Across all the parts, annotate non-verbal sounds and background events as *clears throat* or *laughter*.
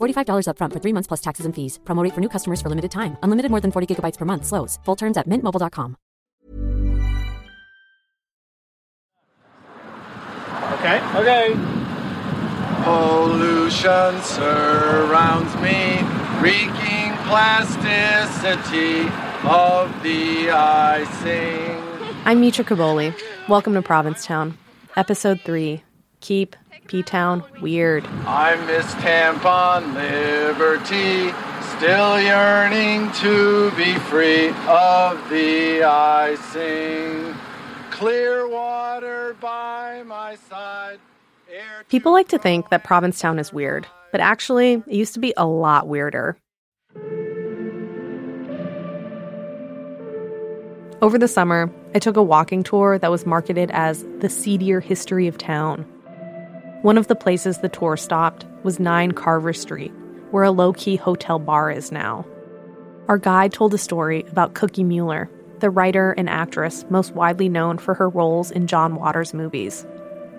$45 upfront for three months plus taxes and fees. Promote for new customers for limited time. Unlimited more than 40 gigabytes per month. Slows. Full terms at mintmobile.com. Okay. Okay. Pollution surrounds me, reeking plasticity of the icing. I'm Mitra Kaboli. Welcome to Provincetown, Episode 3 Keep P Town Weird. I miss tampon liberty, still yearning to be free of the icing. Clear water by my side. People like to think that Provincetown is weird, but actually, it used to be a lot weirder. Over the summer, I took a walking tour that was marketed as the seedier history of town. One of the places the tour stopped was 9 Carver Street, where a low key hotel bar is now. Our guide told a story about Cookie Mueller, the writer and actress most widely known for her roles in John Waters movies.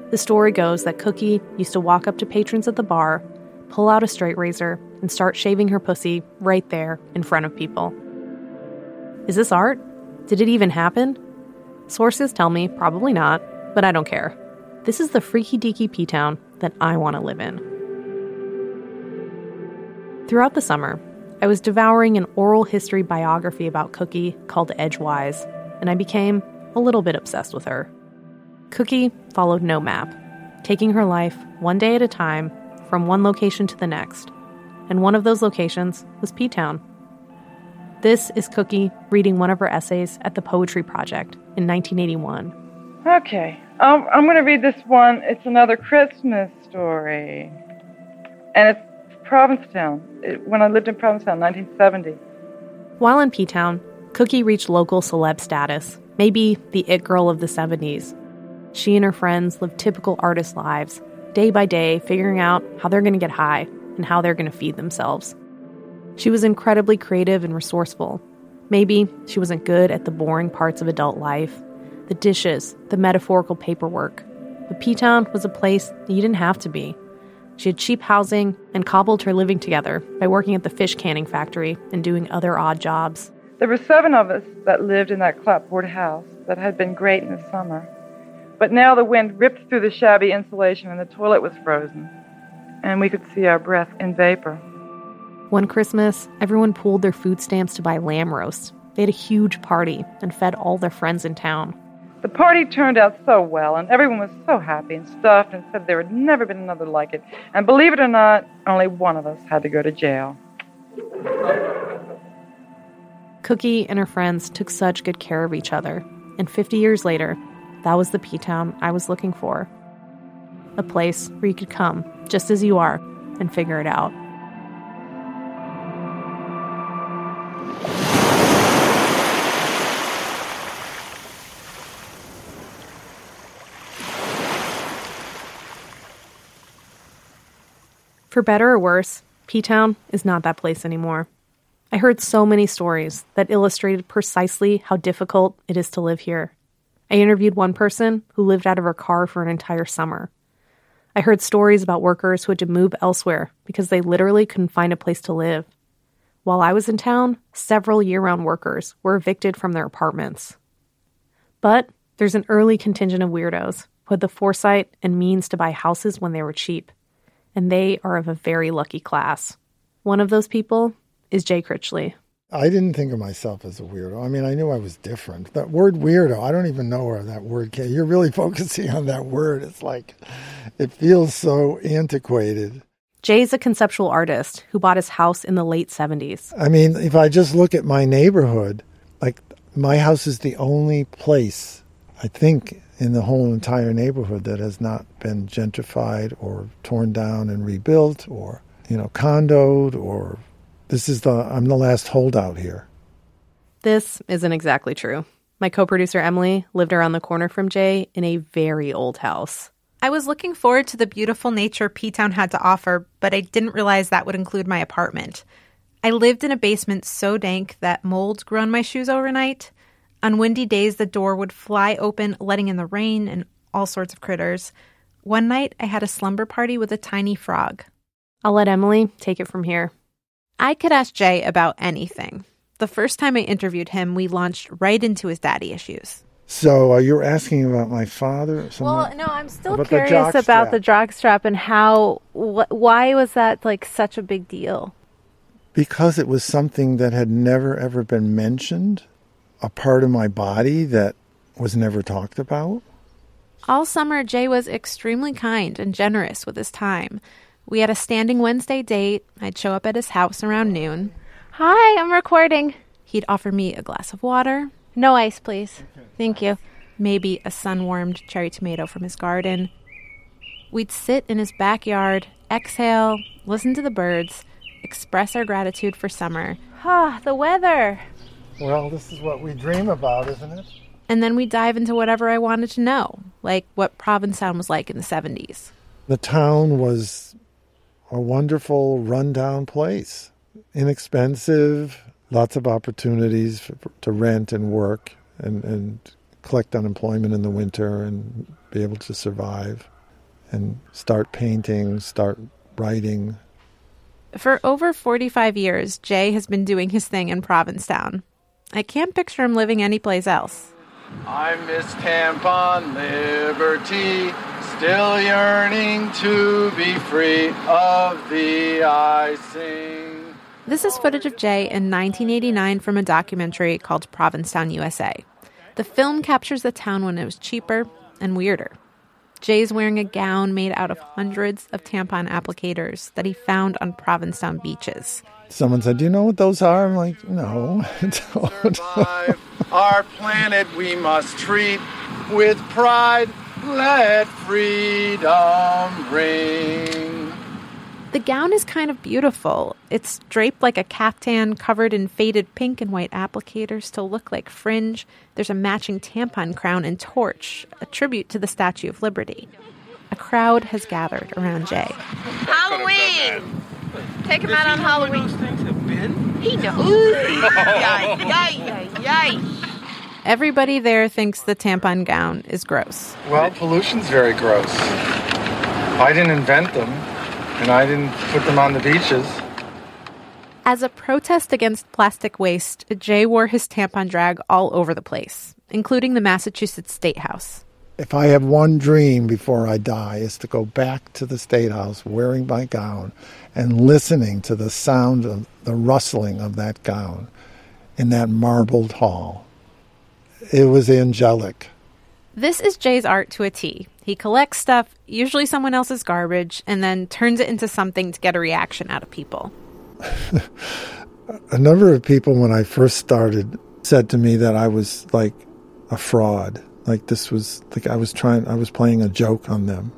The story goes that Cookie used to walk up to patrons at the bar, pull out a straight razor, and start shaving her pussy right there in front of people. Is this art? Did it even happen? Sources tell me probably not, but I don't care. This is the freaky deaky P Town that I want to live in. Throughout the summer, I was devouring an oral history biography about Cookie called Edgewise, and I became a little bit obsessed with her. Cookie followed no map, taking her life one day at a time from one location to the next, and one of those locations was P Town. This is Cookie reading one of her essays at the Poetry Project in 1981. Okay. Um, I'm going to read this one. It's another Christmas story. And it's Provincetown. It, when I lived in Provincetown, 1970. While in P Town, Cookie reached local celeb status, maybe the it girl of the 70s. She and her friends lived typical artist lives, day by day, figuring out how they're going to get high and how they're going to feed themselves. She was incredibly creative and resourceful. Maybe she wasn't good at the boring parts of adult life the dishes, the metaphorical paperwork. But P Town was a place you didn't have to be. She had cheap housing and cobbled her living together by working at the fish canning factory and doing other odd jobs. There were seven of us that lived in that clapboard house that had been great in the summer. But now the wind ripped through the shabby insulation and the toilet was frozen. And we could see our breath in vapor. One Christmas, everyone pooled their food stamps to buy lamb roast. They had a huge party and fed all their friends in town. The party turned out so well, and everyone was so happy and stuffed and said there had never been another like it. And believe it or not, only one of us had to go to jail. Cookie and her friends took such good care of each other, and 50 years later, that was the P Town I was looking for. A place where you could come just as you are and figure it out. For better or worse, P Town is not that place anymore. I heard so many stories that illustrated precisely how difficult it is to live here. I interviewed one person who lived out of her car for an entire summer. I heard stories about workers who had to move elsewhere because they literally couldn't find a place to live. While I was in town, several year round workers were evicted from their apartments. But there's an early contingent of weirdos who had the foresight and means to buy houses when they were cheap, and they are of a very lucky class. One of those people is Jay Critchley. I didn't think of myself as a weirdo. I mean, I knew I was different. That word weirdo, I don't even know where that word came. You're really *laughs* focusing on that word. It's like, it feels so antiquated. Jay's a conceptual artist who bought his house in the late 70s. I mean, if I just look at my neighborhood, like my house is the only place, I think, in the whole entire neighborhood that has not been gentrified or torn down and rebuilt or, you know, condoed or this is the I'm the last holdout here. This isn't exactly true. My co producer Emily lived around the corner from Jay in a very old house. I was looking forward to the beautiful nature P Town had to offer, but I didn't realize that would include my apartment. I lived in a basement so dank that mold grew on my shoes overnight. On windy days, the door would fly open, letting in the rain and all sorts of critters. One night, I had a slumber party with a tiny frog. I'll let Emily take it from here. I could ask Jay about anything. The first time I interviewed him, we launched right into his daddy issues. So uh, you're asking about my father? Well, no, I'm still about curious the about the jockstrap. jockstrap and how, wh- why was that like such a big deal? Because it was something that had never ever been mentioned, a part of my body that was never talked about. All summer, Jay was extremely kind and generous with his time. We had a standing Wednesday date. I'd show up at his house around noon. Hi, I'm recording. He'd offer me a glass of water, No ice, please. Thank you. maybe a sun warmed cherry tomato from his garden. We'd sit in his backyard, exhale, listen to the birds, express our gratitude for summer, Ah, the weather. Well, this is what we dream about, isn't it? and then we'd dive into whatever I wanted to know, like what Provincetown was like in the 70s. The town was a wonderful, rundown place. Inexpensive, lots of opportunities for, to rent and work and, and collect unemployment in the winter and be able to survive and start painting, start writing. For over 45 years, Jay has been doing his thing in Provincetown. I can't picture him living anyplace else. I miss tampon liberty, still yearning to be free of the icing. This is footage of Jay in 1989 from a documentary called Provincetown, USA. The film captures the town when it was cheaper and weirder. Jay's wearing a gown made out of hundreds of tampon applicators that he found on Provincetown beaches. Someone said, Do you know what those are? I'm like, No, *laughs* I don't. Survive our planet we must treat with pride. Let freedom ring. The gown is kind of beautiful. It's draped like a caftan covered in faded pink and white applicators to look like fringe. There's a matching tampon crown and torch, a tribute to the Statue of Liberty. A crowd has gathered around Jay. Halloween. Take him out on Halloween. He knows. yay, yay, yay, yay. Everybody there thinks the tampon gown is gross. Well, pollution's very gross. I didn't invent them, and I didn't put them on the beaches. As a protest against plastic waste, Jay wore his tampon drag all over the place, including the Massachusetts State House. If I have one dream before I die, is to go back to the State House wearing my gown and listening to the sound of the rustling of that gown in that marbled hall. It was angelic. This is Jay's art to a T. He collects stuff, usually someone else's garbage, and then turns it into something to get a reaction out of people. *laughs* A number of people, when I first started, said to me that I was like a fraud. Like this was like I was trying, I was playing a joke on them.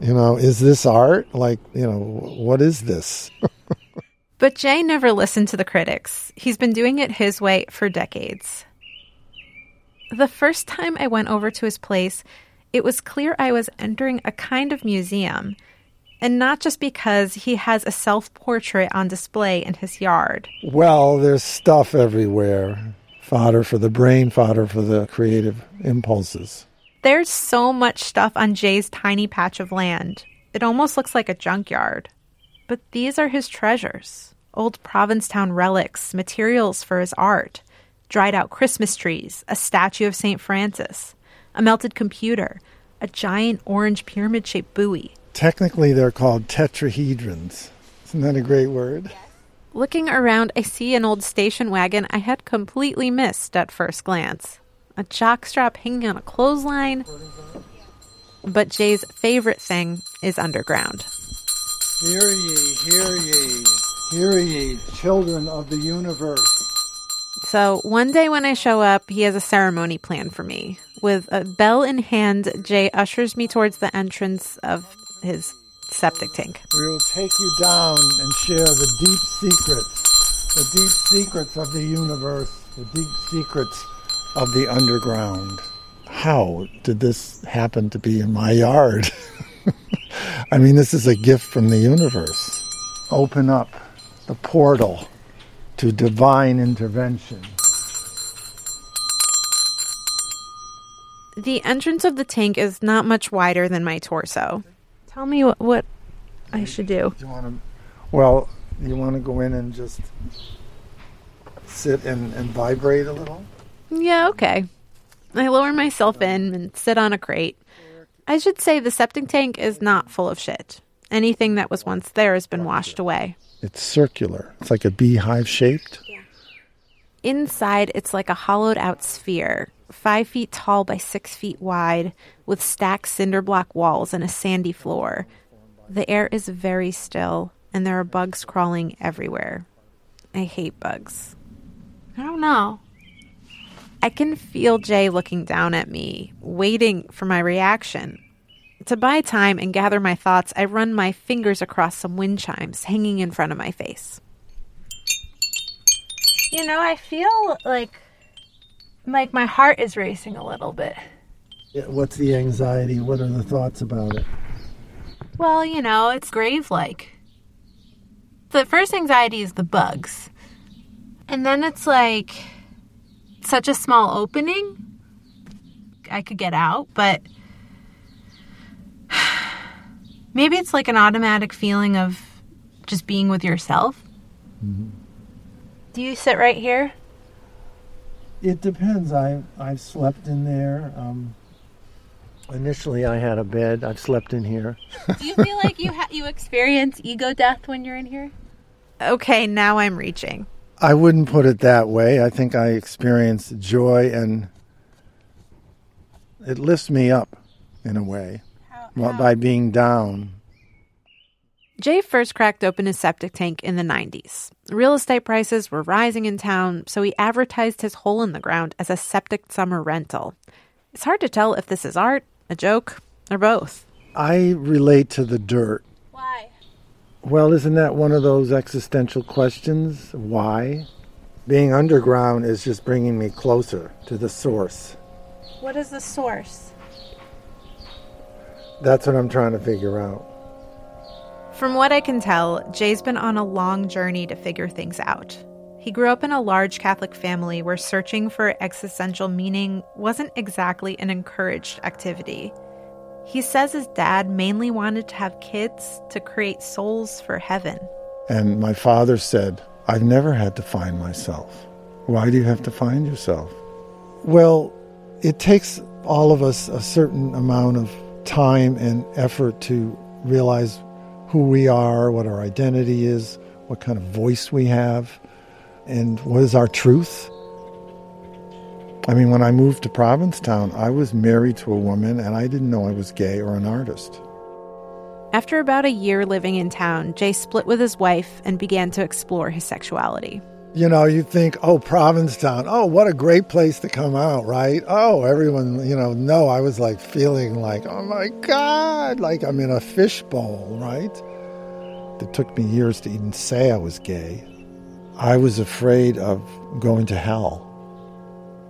You know, is this art? Like, you know, what is this? *laughs* But Jay never listened to the critics. He's been doing it his way for decades. The first time I went over to his place, it was clear I was entering a kind of museum. And not just because he has a self portrait on display in his yard. Well, there's stuff everywhere. Fodder for the brain, fodder for the creative impulses. There's so much stuff on Jay's tiny patch of land. It almost looks like a junkyard. But these are his treasures old Provincetown relics, materials for his art, dried out Christmas trees, a statue of St. Francis, a melted computer, a giant orange pyramid shaped buoy. Technically, they're called tetrahedrons. Isn't that a great word? Looking around, I see an old station wagon I had completely missed at first glance. A jockstrap hanging on a clothesline. But Jay's favorite thing is underground. Hear ye, hear ye, hear ye, children of the universe. So one day when I show up, he has a ceremony planned for me. With a bell in hand, Jay ushers me towards the entrance of his septic tank. We will take you down and share the deep secrets, the deep secrets of the universe, the deep secrets of the underground. How did this happen to be in my yard? *laughs* I mean, this is a gift from the universe. Open up the portal to divine intervention. The entrance of the tank is not much wider than my torso. Tell me what, what I should do. You want to? Well, you want to go in and just sit and, and vibrate a little. Yeah, okay. I lower myself in and sit on a crate. I should say the septic tank is not full of shit. Anything that was once there has been washed away. It's circular. It's like a beehive shaped. Inside, it's like a hollowed out sphere, five feet tall by six feet wide, with stacked cinder block walls and a sandy floor. The air is very still, and there are bugs crawling everywhere. I hate bugs. I don't know. I can feel Jay looking down at me, waiting for my reaction. To buy time and gather my thoughts, I run my fingers across some wind chimes hanging in front of my face. You know, I feel like like my heart is racing a little bit. Yeah, what's the anxiety? What are the thoughts about it? Well, you know, it's grave like. The first anxiety is the bugs. And then it's like such a small opening. I could get out, but *sighs* maybe it's like an automatic feeling of just being with yourself. Mm-hmm. Do you sit right here? It depends. I I've slept in there. Um, initially, I had a bed. I've slept in here. *laughs* Do you feel like you ha- you experience ego death when you're in here? Okay, now I'm reaching. I wouldn't put it that way. I think I experience joy and it lifts me up in a way how? by being down. Jay first cracked open his septic tank in the 90s. Real estate prices were rising in town, so he advertised his hole in the ground as a septic summer rental. It's hard to tell if this is art, a joke, or both. I relate to the dirt. Why? Well, isn't that one of those existential questions? Why? Being underground is just bringing me closer to the source. What is the source? That's what I'm trying to figure out. From what I can tell, Jay's been on a long journey to figure things out. He grew up in a large Catholic family where searching for existential meaning wasn't exactly an encouraged activity. He says his dad mainly wanted to have kids to create souls for heaven. And my father said, I've never had to find myself. Why do you have to find yourself? Well, it takes all of us a certain amount of time and effort to realize who we are, what our identity is, what kind of voice we have, and what is our truth. I mean, when I moved to Provincetown, I was married to a woman and I didn't know I was gay or an artist. After about a year living in town, Jay split with his wife and began to explore his sexuality. You know, you think, oh, Provincetown, oh, what a great place to come out, right? Oh, everyone, you know, no, I was like feeling like, oh my God, like I'm in a fishbowl, right? It took me years to even say I was gay. I was afraid of going to hell.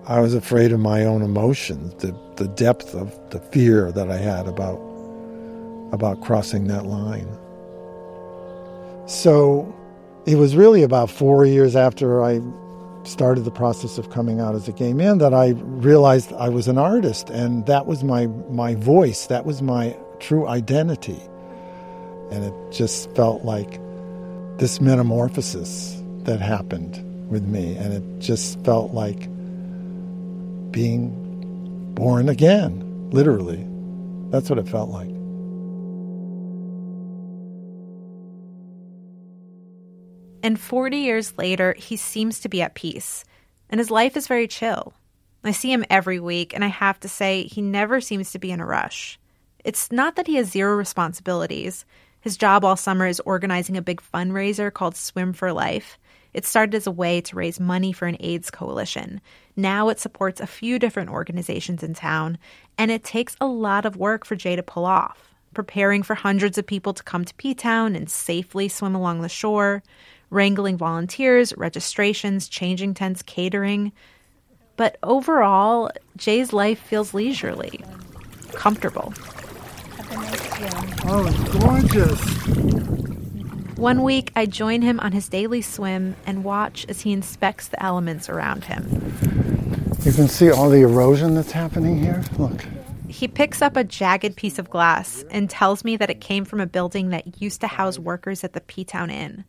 I was afraid of my own emotions, the, the depth of the fear that I had about, about crossing that line. So it was really about four years after I started the process of coming out as a gay man that I realized I was an artist and that was my, my voice, that was my true identity. And it just felt like this metamorphosis that happened with me. And it just felt like being born again, literally. That's what it felt like. And 40 years later, he seems to be at peace, and his life is very chill. I see him every week, and I have to say, he never seems to be in a rush. It's not that he has zero responsibilities. His job all summer is organizing a big fundraiser called Swim for Life. It started as a way to raise money for an AIDS coalition. Now it supports a few different organizations in town, and it takes a lot of work for Jay to pull off. Preparing for hundreds of people to come to P Town and safely swim along the shore, wrangling volunteers, registrations, changing tents, catering. But overall, Jay's life feels leisurely, comfortable. Oh, it's gorgeous. One week, I join him on his daily swim and watch as he inspects the elements around him. You can see all the erosion that's happening here. Look. He picks up a jagged piece of glass and tells me that it came from a building that used to house workers at the P Town Inn.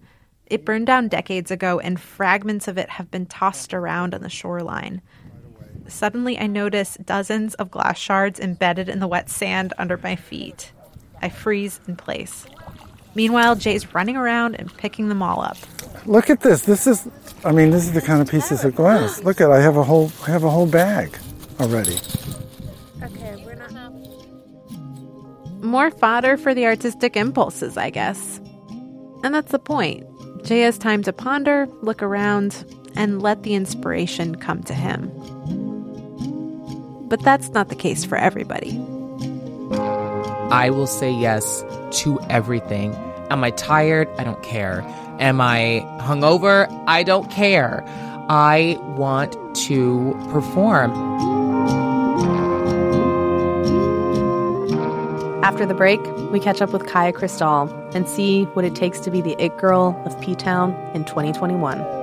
It burned down decades ago, and fragments of it have been tossed around on the shoreline. Suddenly, I notice dozens of glass shards embedded in the wet sand under my feet. I freeze in place. Meanwhile, Jay's running around and picking them all up. Look at this. This is I mean, this is the kind of pieces of glass. Look at I have a whole I have a whole bag already. Okay, we're not more fodder for the artistic impulses, I guess. And that's the point. Jay has time to ponder, look around, and let the inspiration come to him. But that's not the case for everybody. I will say yes to everything. Am I tired? I don't care. Am I hungover? I don't care. I want to perform. After the break, we catch up with Qya Cristal and see what it takes to be the it girl of P Town in 2021.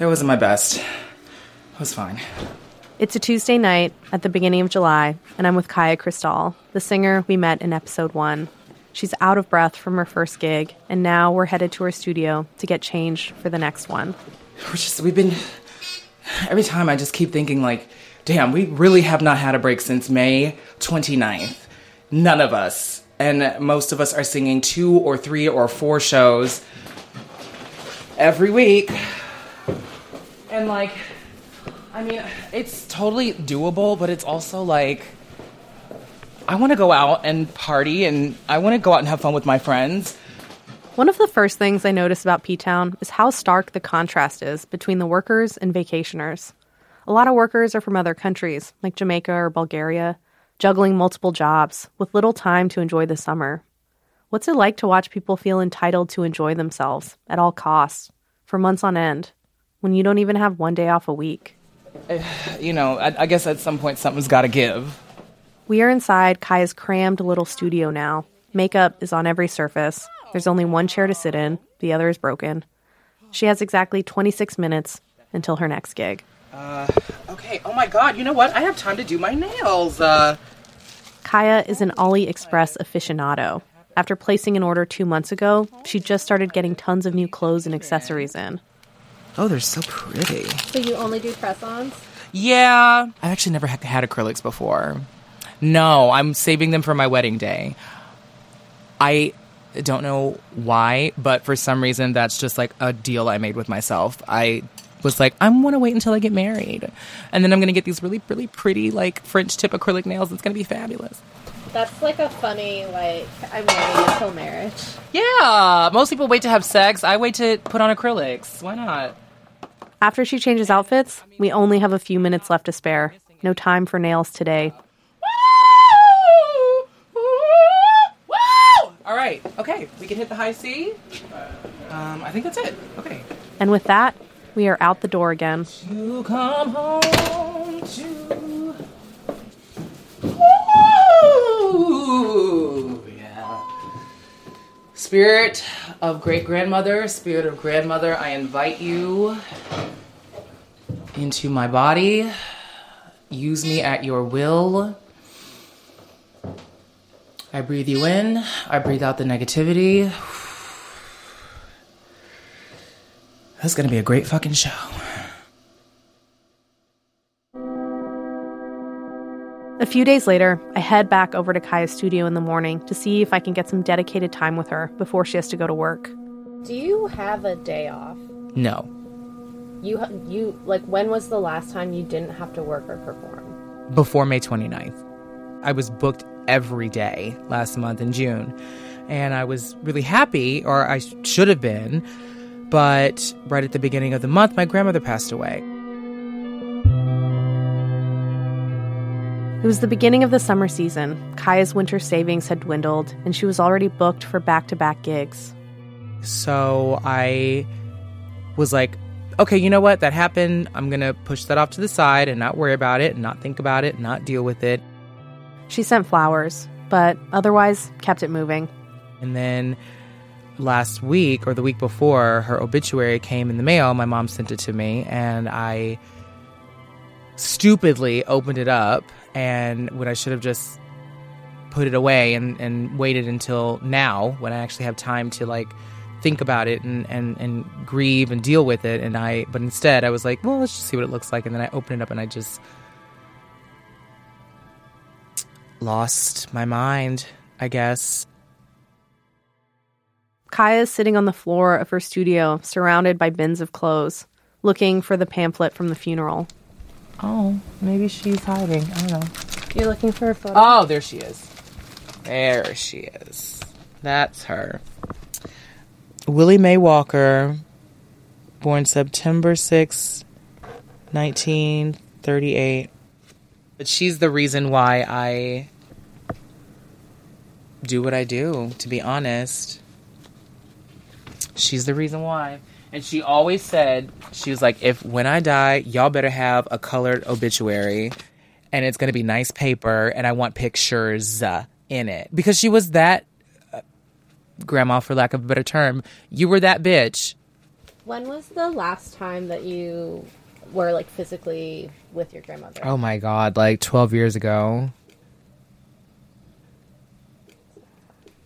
It wasn't my best. It was fine. It's a Tuesday night at the beginning of July, and I'm with Qya Cristal, the singer we met in episode one. She's out of breath from her first gig, and now we're headed to her studio to get changed for the next one. We're just, we've been, every time I just keep thinking, like, damn, we really have not had a break since May 29th. None of us. And most of us are singing two or three or four shows every week. And, like, I mean, it's totally doable, but it's also like, I want to go out and party and I want to go out and have fun with my friends. One of the first things I notice about P Town is how stark the contrast is between the workers and vacationers. A lot of workers are from other countries, like Jamaica or Bulgaria. juggling multiple jobs with little time to enjoy the summer. What's it like to watch people feel entitled to enjoy themselves at all costs for months on end when you don't even have one day off a week? *sighs* You know, I, I guess at some point something's got to give. We are inside Qya's crammed little studio now. Makeup is on every surface. There's only one chair to sit in, the other is broken. She has exactly 26 minutes until her next gig. Uh, okay. Oh my God. You know what? I have time to do my nails. Uh, Qya is an AliExpress aficionado. After placing an order two months ago, she just started getting tons of new clothes and accessories in. Oh, they're so pretty. So you only do press-ons? Yeah. I've actually never ha- had acrylics before. No, I'm saving them for my wedding day. I don't know why, but for some reason, that's just like a deal I made with myself. I was like, I'm gonna wait until I get married. And then I'm going to get these really, really pretty, like French tip acrylic nails. It's going to be fabulous. That's like a funny, like, I'm waiting until marriage. Yeah. Most people wait to have sex. I wait to put on acrylics. Why not? After she changes outfits, we only have a few minutes left to spare. No time for nails today. All right. Okay. We can hit the high C. Um, I think that's it. Okay. And with that, we are out the door again. You come home to. Ooh, yeah. Spirit of great grandmother, spirit of grandmother, I invite you into my body. Use me at your will. I breathe you in, I breathe out the negativity. That's gonna be a great fucking show. A few days later, I head back over to Qya's studio in the morning to see if I can get some dedicated time with her before she has to go to work. Do you have a day off? No. You you like when was the last time you didn't have to work or perform? Before May 29th. I was booked every day last month in June. And I was really happy, or I should have been. But right at the beginning of the month, my grandmother passed away. It was the beginning of the summer season. Qya's winter savings had dwindled, and she was already booked for back to back gigs. So I was like, okay, you know what? That happened. I'm going to push that off to the side and not worry about it, and not think about it, and not deal with it. She sent flowers, but otherwise kept it moving. And then last week or the week before, her obituary came in the mail. My mom sent it to me, and I stupidly opened it up. And when I should have just put it away and, and waited until now, when I actually have time to like think about it and, and, and grieve and deal with it. And I, but instead, I was like, well, let's just see what it looks like. And then I opened it up and I just lost my mind, I guess. Qya is sitting on the floor of her studio, surrounded by bins of clothes, looking for the pamphlet from the funeral. Oh, maybe she's hiding. I don't know. You're looking for a photo? Oh, there she is. There she is. That's her. Willie Mae Walker, born September 6, 1938. But she's the reason why I do what I do, to be honest. She's the reason why. And she always said, she was like, if when I die, y'all better have a colored obituary and it's going to be nice paper and I want pictures uh, in it. Because she was that uh, grandma, for lack of a better term. You were that bitch. When was the last time that you were like physically with your grandmother? Oh my God, like 12 years ago.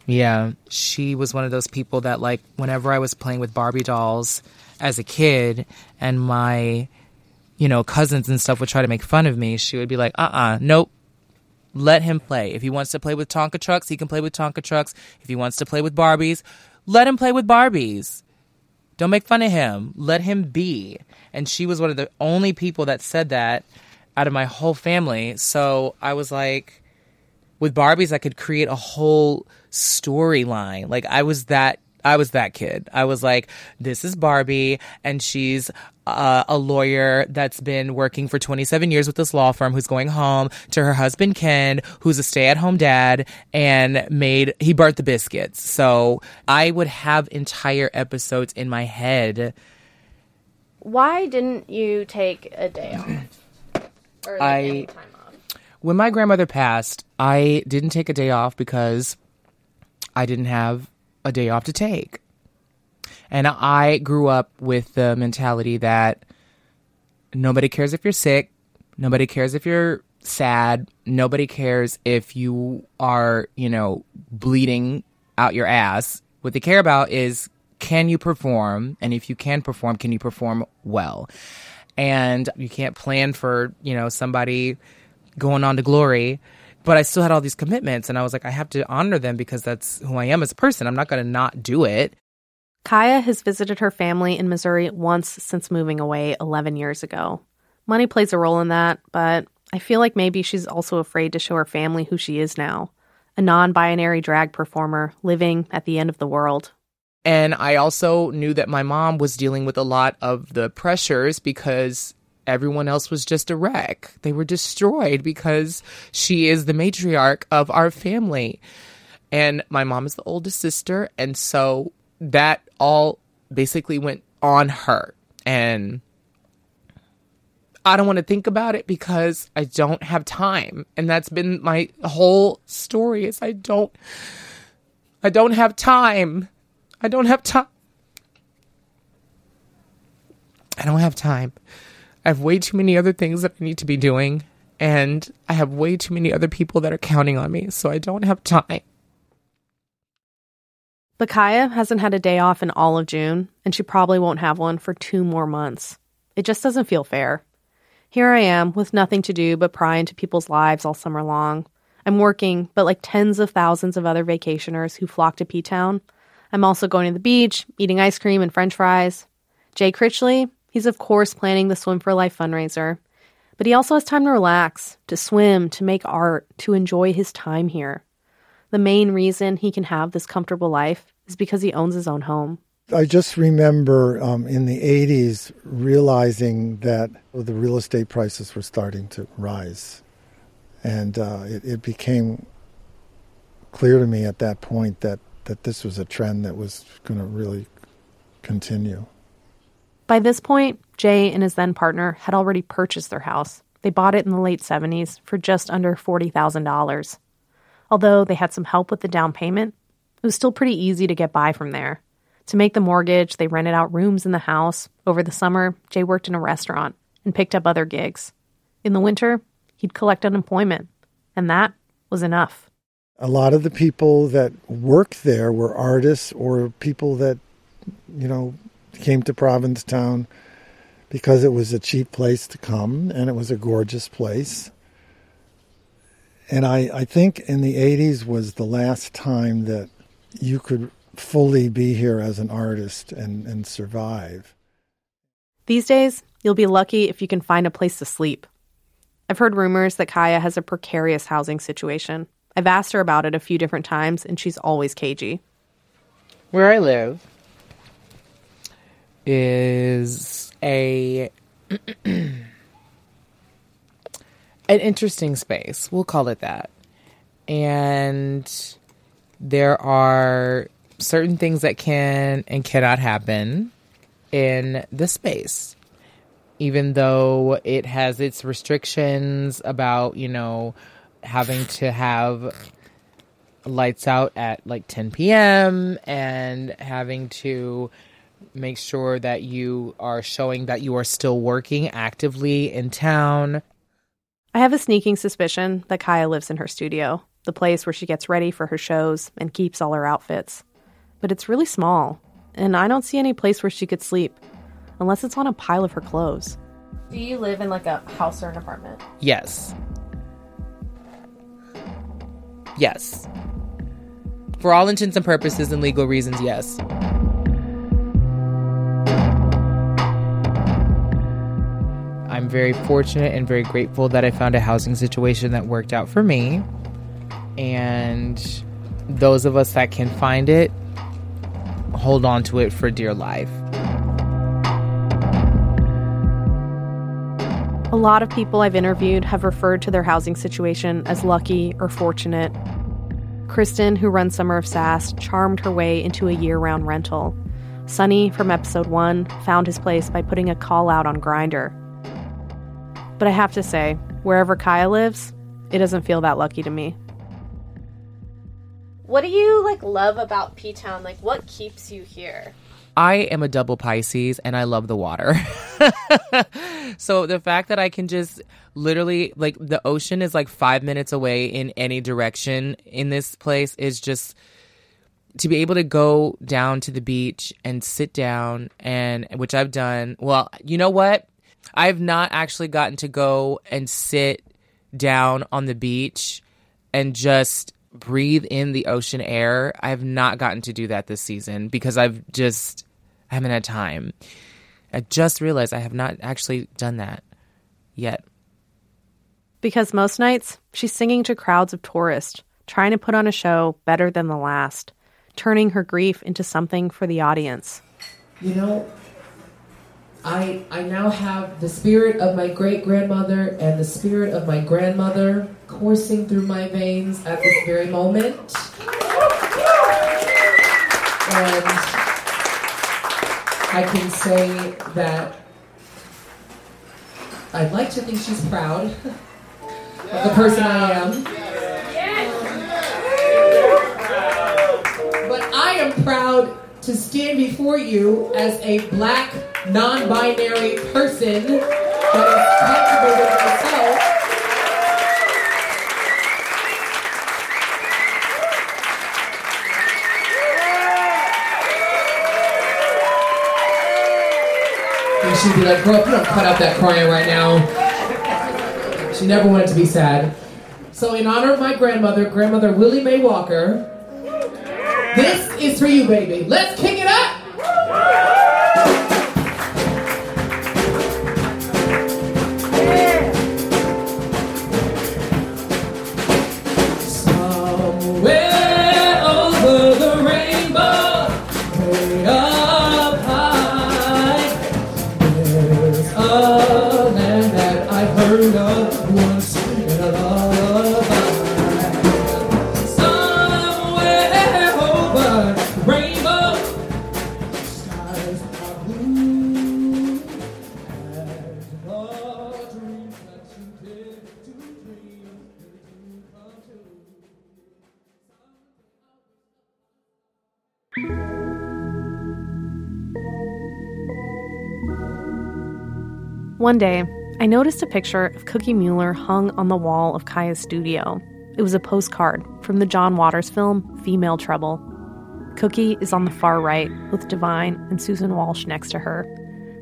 Yeah, she was one of those people that, like, whenever I was playing with Barbie dolls as a kid and my, you know, cousins and stuff would try to make fun of me, she would be like, uh uh nope. Let him play. If he wants to play with Tonka trucks, he can play with Tonka trucks. If he wants to play with Barbies, let him play with Barbies. Don't make fun of him. Let him be. And she was one of the only people that said that out of my whole family. So I was like, with Barbies, I could create a whole storyline. Like I was that I was that kid. I was like, this is Barbie, and she's uh, a lawyer that's been working for 27 years with this law firm who's going home to her husband Ken, who's a stay at home dad and made, he burnt the biscuits. So I would have entire episodes in my head. Why didn't you take a day off? *clears throat* Or like, I, any time off? when my grandmother passed, I didn't take a day off because I didn't have a day off to take. And I grew up with the mentality that nobody cares if you're sick, nobody cares if you're sad, nobody cares if you are, you know, bleeding out your ass. What they care about is can you perform? And if you can perform, can you perform well? And you can't plan for, you know, somebody going on to glory. But I still had all these commitments, and I was like, I have to honor them because that's who I am as a person. I'm not going to not do it. Qya has visited her family in Missouri once since moving away 11 years ago. Money plays a role in that, but I feel like maybe she's also afraid to show her family who she is now a non binary drag performer living at the end of the world. And I also knew that my mom was dealing with a lot of the pressures because everyone else was just a wreck. They were destroyed because she is the matriarch of our family. And my mom is the oldest sister. And so that all basically went on her. And I don't want to think about it because I don't have time. And that's been my whole story is I don't I don't have time. I don't have time. I don't have time. I have way too many other things that I need to be doing, and I have way too many other people that are counting on me, so I don't have time. But Qya hasn't had a day off in all of June, and she probably won't have one for two more months. It just doesn't feel fair. Here I am with nothing to do but pry into people's lives all summer long. I'm working, but like tens of thousands of other vacationers who flock to P Town, I'm also going to the beach, eating ice cream and french fries. Jay Critchley, he's of course planning the Swim for Life fundraiser, but he also has time to relax, to swim, to make art, to enjoy his time here. The main reason he can have this comfortable life is because he owns his own home. I just remember um, in the 80s realizing that the real estate prices were starting to rise. And uh, it, it became clear to me at that point that, that this was a trend that was going to really continue. By this point, Jay and his then partner had already purchased their house. They bought it in the late 70s for just under $40,000. Although they had some help with the down payment, it was still pretty easy to get by from there. To make the mortgage, they rented out rooms in the house. Over the summer, Jay worked in a restaurant and picked up other gigs. In the winter, he'd collect unemployment, and that was enough. A lot of the people that worked there were artists or people that, you know, came to Provincetown because it was a cheap place to come and it was a gorgeous place. And I, I think in the 80s was the last time that you could fully be here as an artist and, and survive. These days, you'll be lucky if you can find a place to sleep. I've heard rumors that Qya has a precarious housing situation. I've asked her about it a few different times, and she's always cagey. Where I live is a an interesting space. We'll call it that. And there are certain things that can and cannot happen in this space. Even though it has its restrictions about, you know, having to have lights out at like 10 p.m. and having to make sure that you are showing that you are still working actively in town. I have a sneaking suspicion that Qya lives in her studio, the place where she gets ready for her shows and keeps all her outfits. But it's really small, and I don't see any place where she could sleep, unless it's on a pile of her clothes. Do you live in like a house or an apartment? Yes. Yes. For all intents and purposes and legal reasons, yes. I'm very fortunate and very grateful that I found a housing situation that worked out for me. And those of us that can find it, hold on to it for dear life. A lot of people I've interviewed have referred to their housing situation as lucky or fortunate. Kristen, who runs Summer of Sass, charmed her way into a year round rental. Sonny from episode one found his place by putting a call out on Grindr. But I have to say, wherever Qya lives, it doesn't feel that lucky to me. What do you like love about P Town? Like what keeps you here? I am a double Pisces and I love the water. *laughs* so the fact that I can just literally like the ocean is like 5 minutes away in any direction in this place is just to be able to go down to the beach and sit down and which I've done. Well, you know what? I've not actually gotten to go and sit down on the beach and just breathe in the ocean air. I have not gotten to do that this season because I've just I haven't had time. I just realized I have not actually done that yet. Because most nights, she's singing to crowds of tourists, trying to put on a show better than the last, turning her grief into something for the audience. You know, I I now have the spirit of my great grandmother and the spirit of my grandmother coursing through my veins at this very moment. And I can say that I'd like to think she's proud of the person I am. But I am proud to stand before you as a black, non binary person that is comfortable with herself. And she'd be like, girl, you don't cut out that crying right now. She never wanted to be sad. So, in honor of my grandmother, grandmother Willie Mae Walker, this is for you, baby. Let's kick One day, I noticed a picture of Cookie Mueller hung on the wall of Qya's studio. It was a postcard from the John Waters film Female Trouble. Cookie is on the far right, with Divine and Susan Walsh next to her.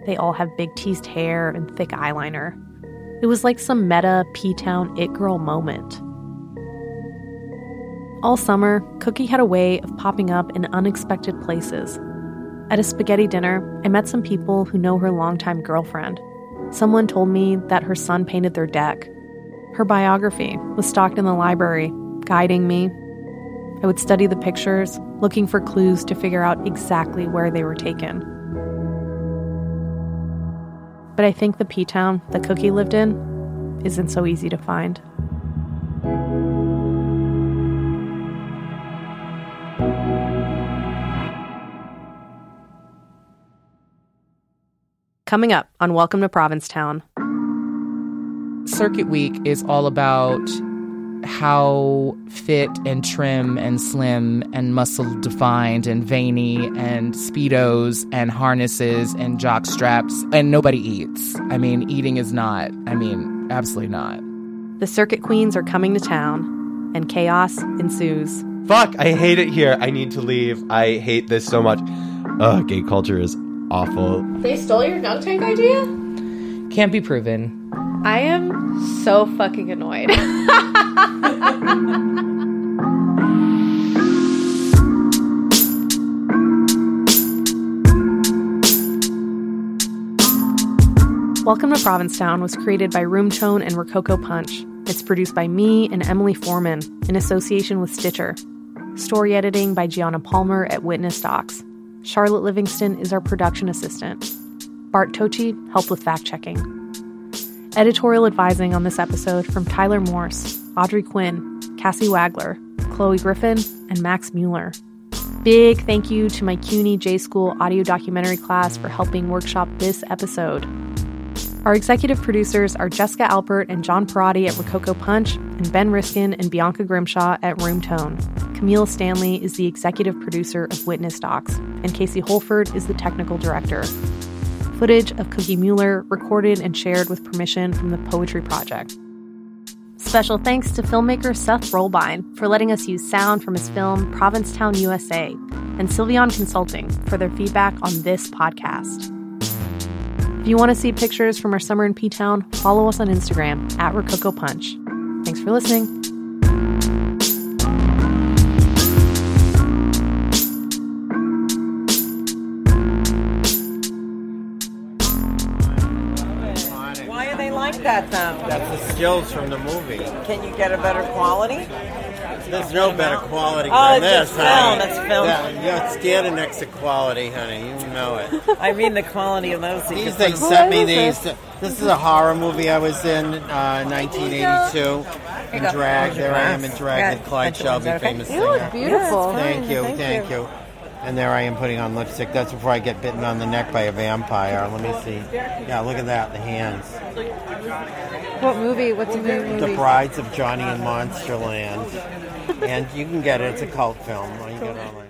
They all have big teased hair and thick eyeliner. It was like some meta P Town It Girl moment. All summer, Cookie had a way of popping up in unexpected places. At a spaghetti dinner, I met some people who know her longtime girlfriend. Someone told me that her son painted their deck. Her biography was stocked in the library, guiding me. I would study the pictures, looking for clues to figure out exactly where they were taken. But I think the P Town that Cookie lived in isn't so easy to find. Coming up on Welcome to Provincetown. Circuit Week is all about how fit and trim and slim and muscle defined and veiny and speedos and harnesses and jock straps and nobody eats. I mean, eating is not. I mean, absolutely not. The circuit queens are coming to town, and chaos ensues. Fuck, I hate it here. I need to leave. I hate this so much. Ugh, gay culture is awful. They stole your dunk tank idea? Can't be proven. I am so fucking annoyed. *laughs* Welcome to Provincetown was created by Room Tone and Rococo Punch. It's produced by me and Emily Foreman in association with Stitcher. Story editing by Gianna Palmer at Witness Docs. Charlotte Livingston is our production assistant. Bart Tochi helped with fact checking. Editorial advising on this episode from Tyler Morse, Audrey Quinn, Cassie Wagler, Chloe Griffin, and Max Mueller. Big thank you to my CUNY J School audio documentary class for helping workshop this episode. Our executive producers are Jessica Alpert and John Parati at Rococo Punch, and Ben Riskin and Bianca Grimshaw at Room Tone. Camille Stanley is the executive producer of Witness Docs, and Casey Holford is the technical director. Footage of Cookie Mueller recorded and shared with permission from the Poetry Project. Special thanks to filmmaker Seth Rollbine for letting us use sound from his film Provincetown, USA, and Sylveon Consulting for their feedback on this podcast. If you want to see pictures from our summer in P Town, follow us on Instagram at Rococo Punch. Thanks for listening. That then? That's the skills from the movie. Can you get a better quality? There's no better quality Oh, than it's this, just honey. film, it's film. That- you're standing next to quality, honey. You know it. *laughs* I mean the quality of those. These they sent me these. This is a horror movie I was in, uh, 1982. In drag. There I am in drag with Clyde bunch of ones, Shelby, okay? famous You look beautiful. Thank you, thank thank you. And there I am putting on lipstick. That's before I get bitten on the neck by a vampire. Let me see. Yeah, look at that, the hands. What movie? What's the movie? The Brides of Johnny and Monsterland. and you can get it. It's a cult film. You can get it online.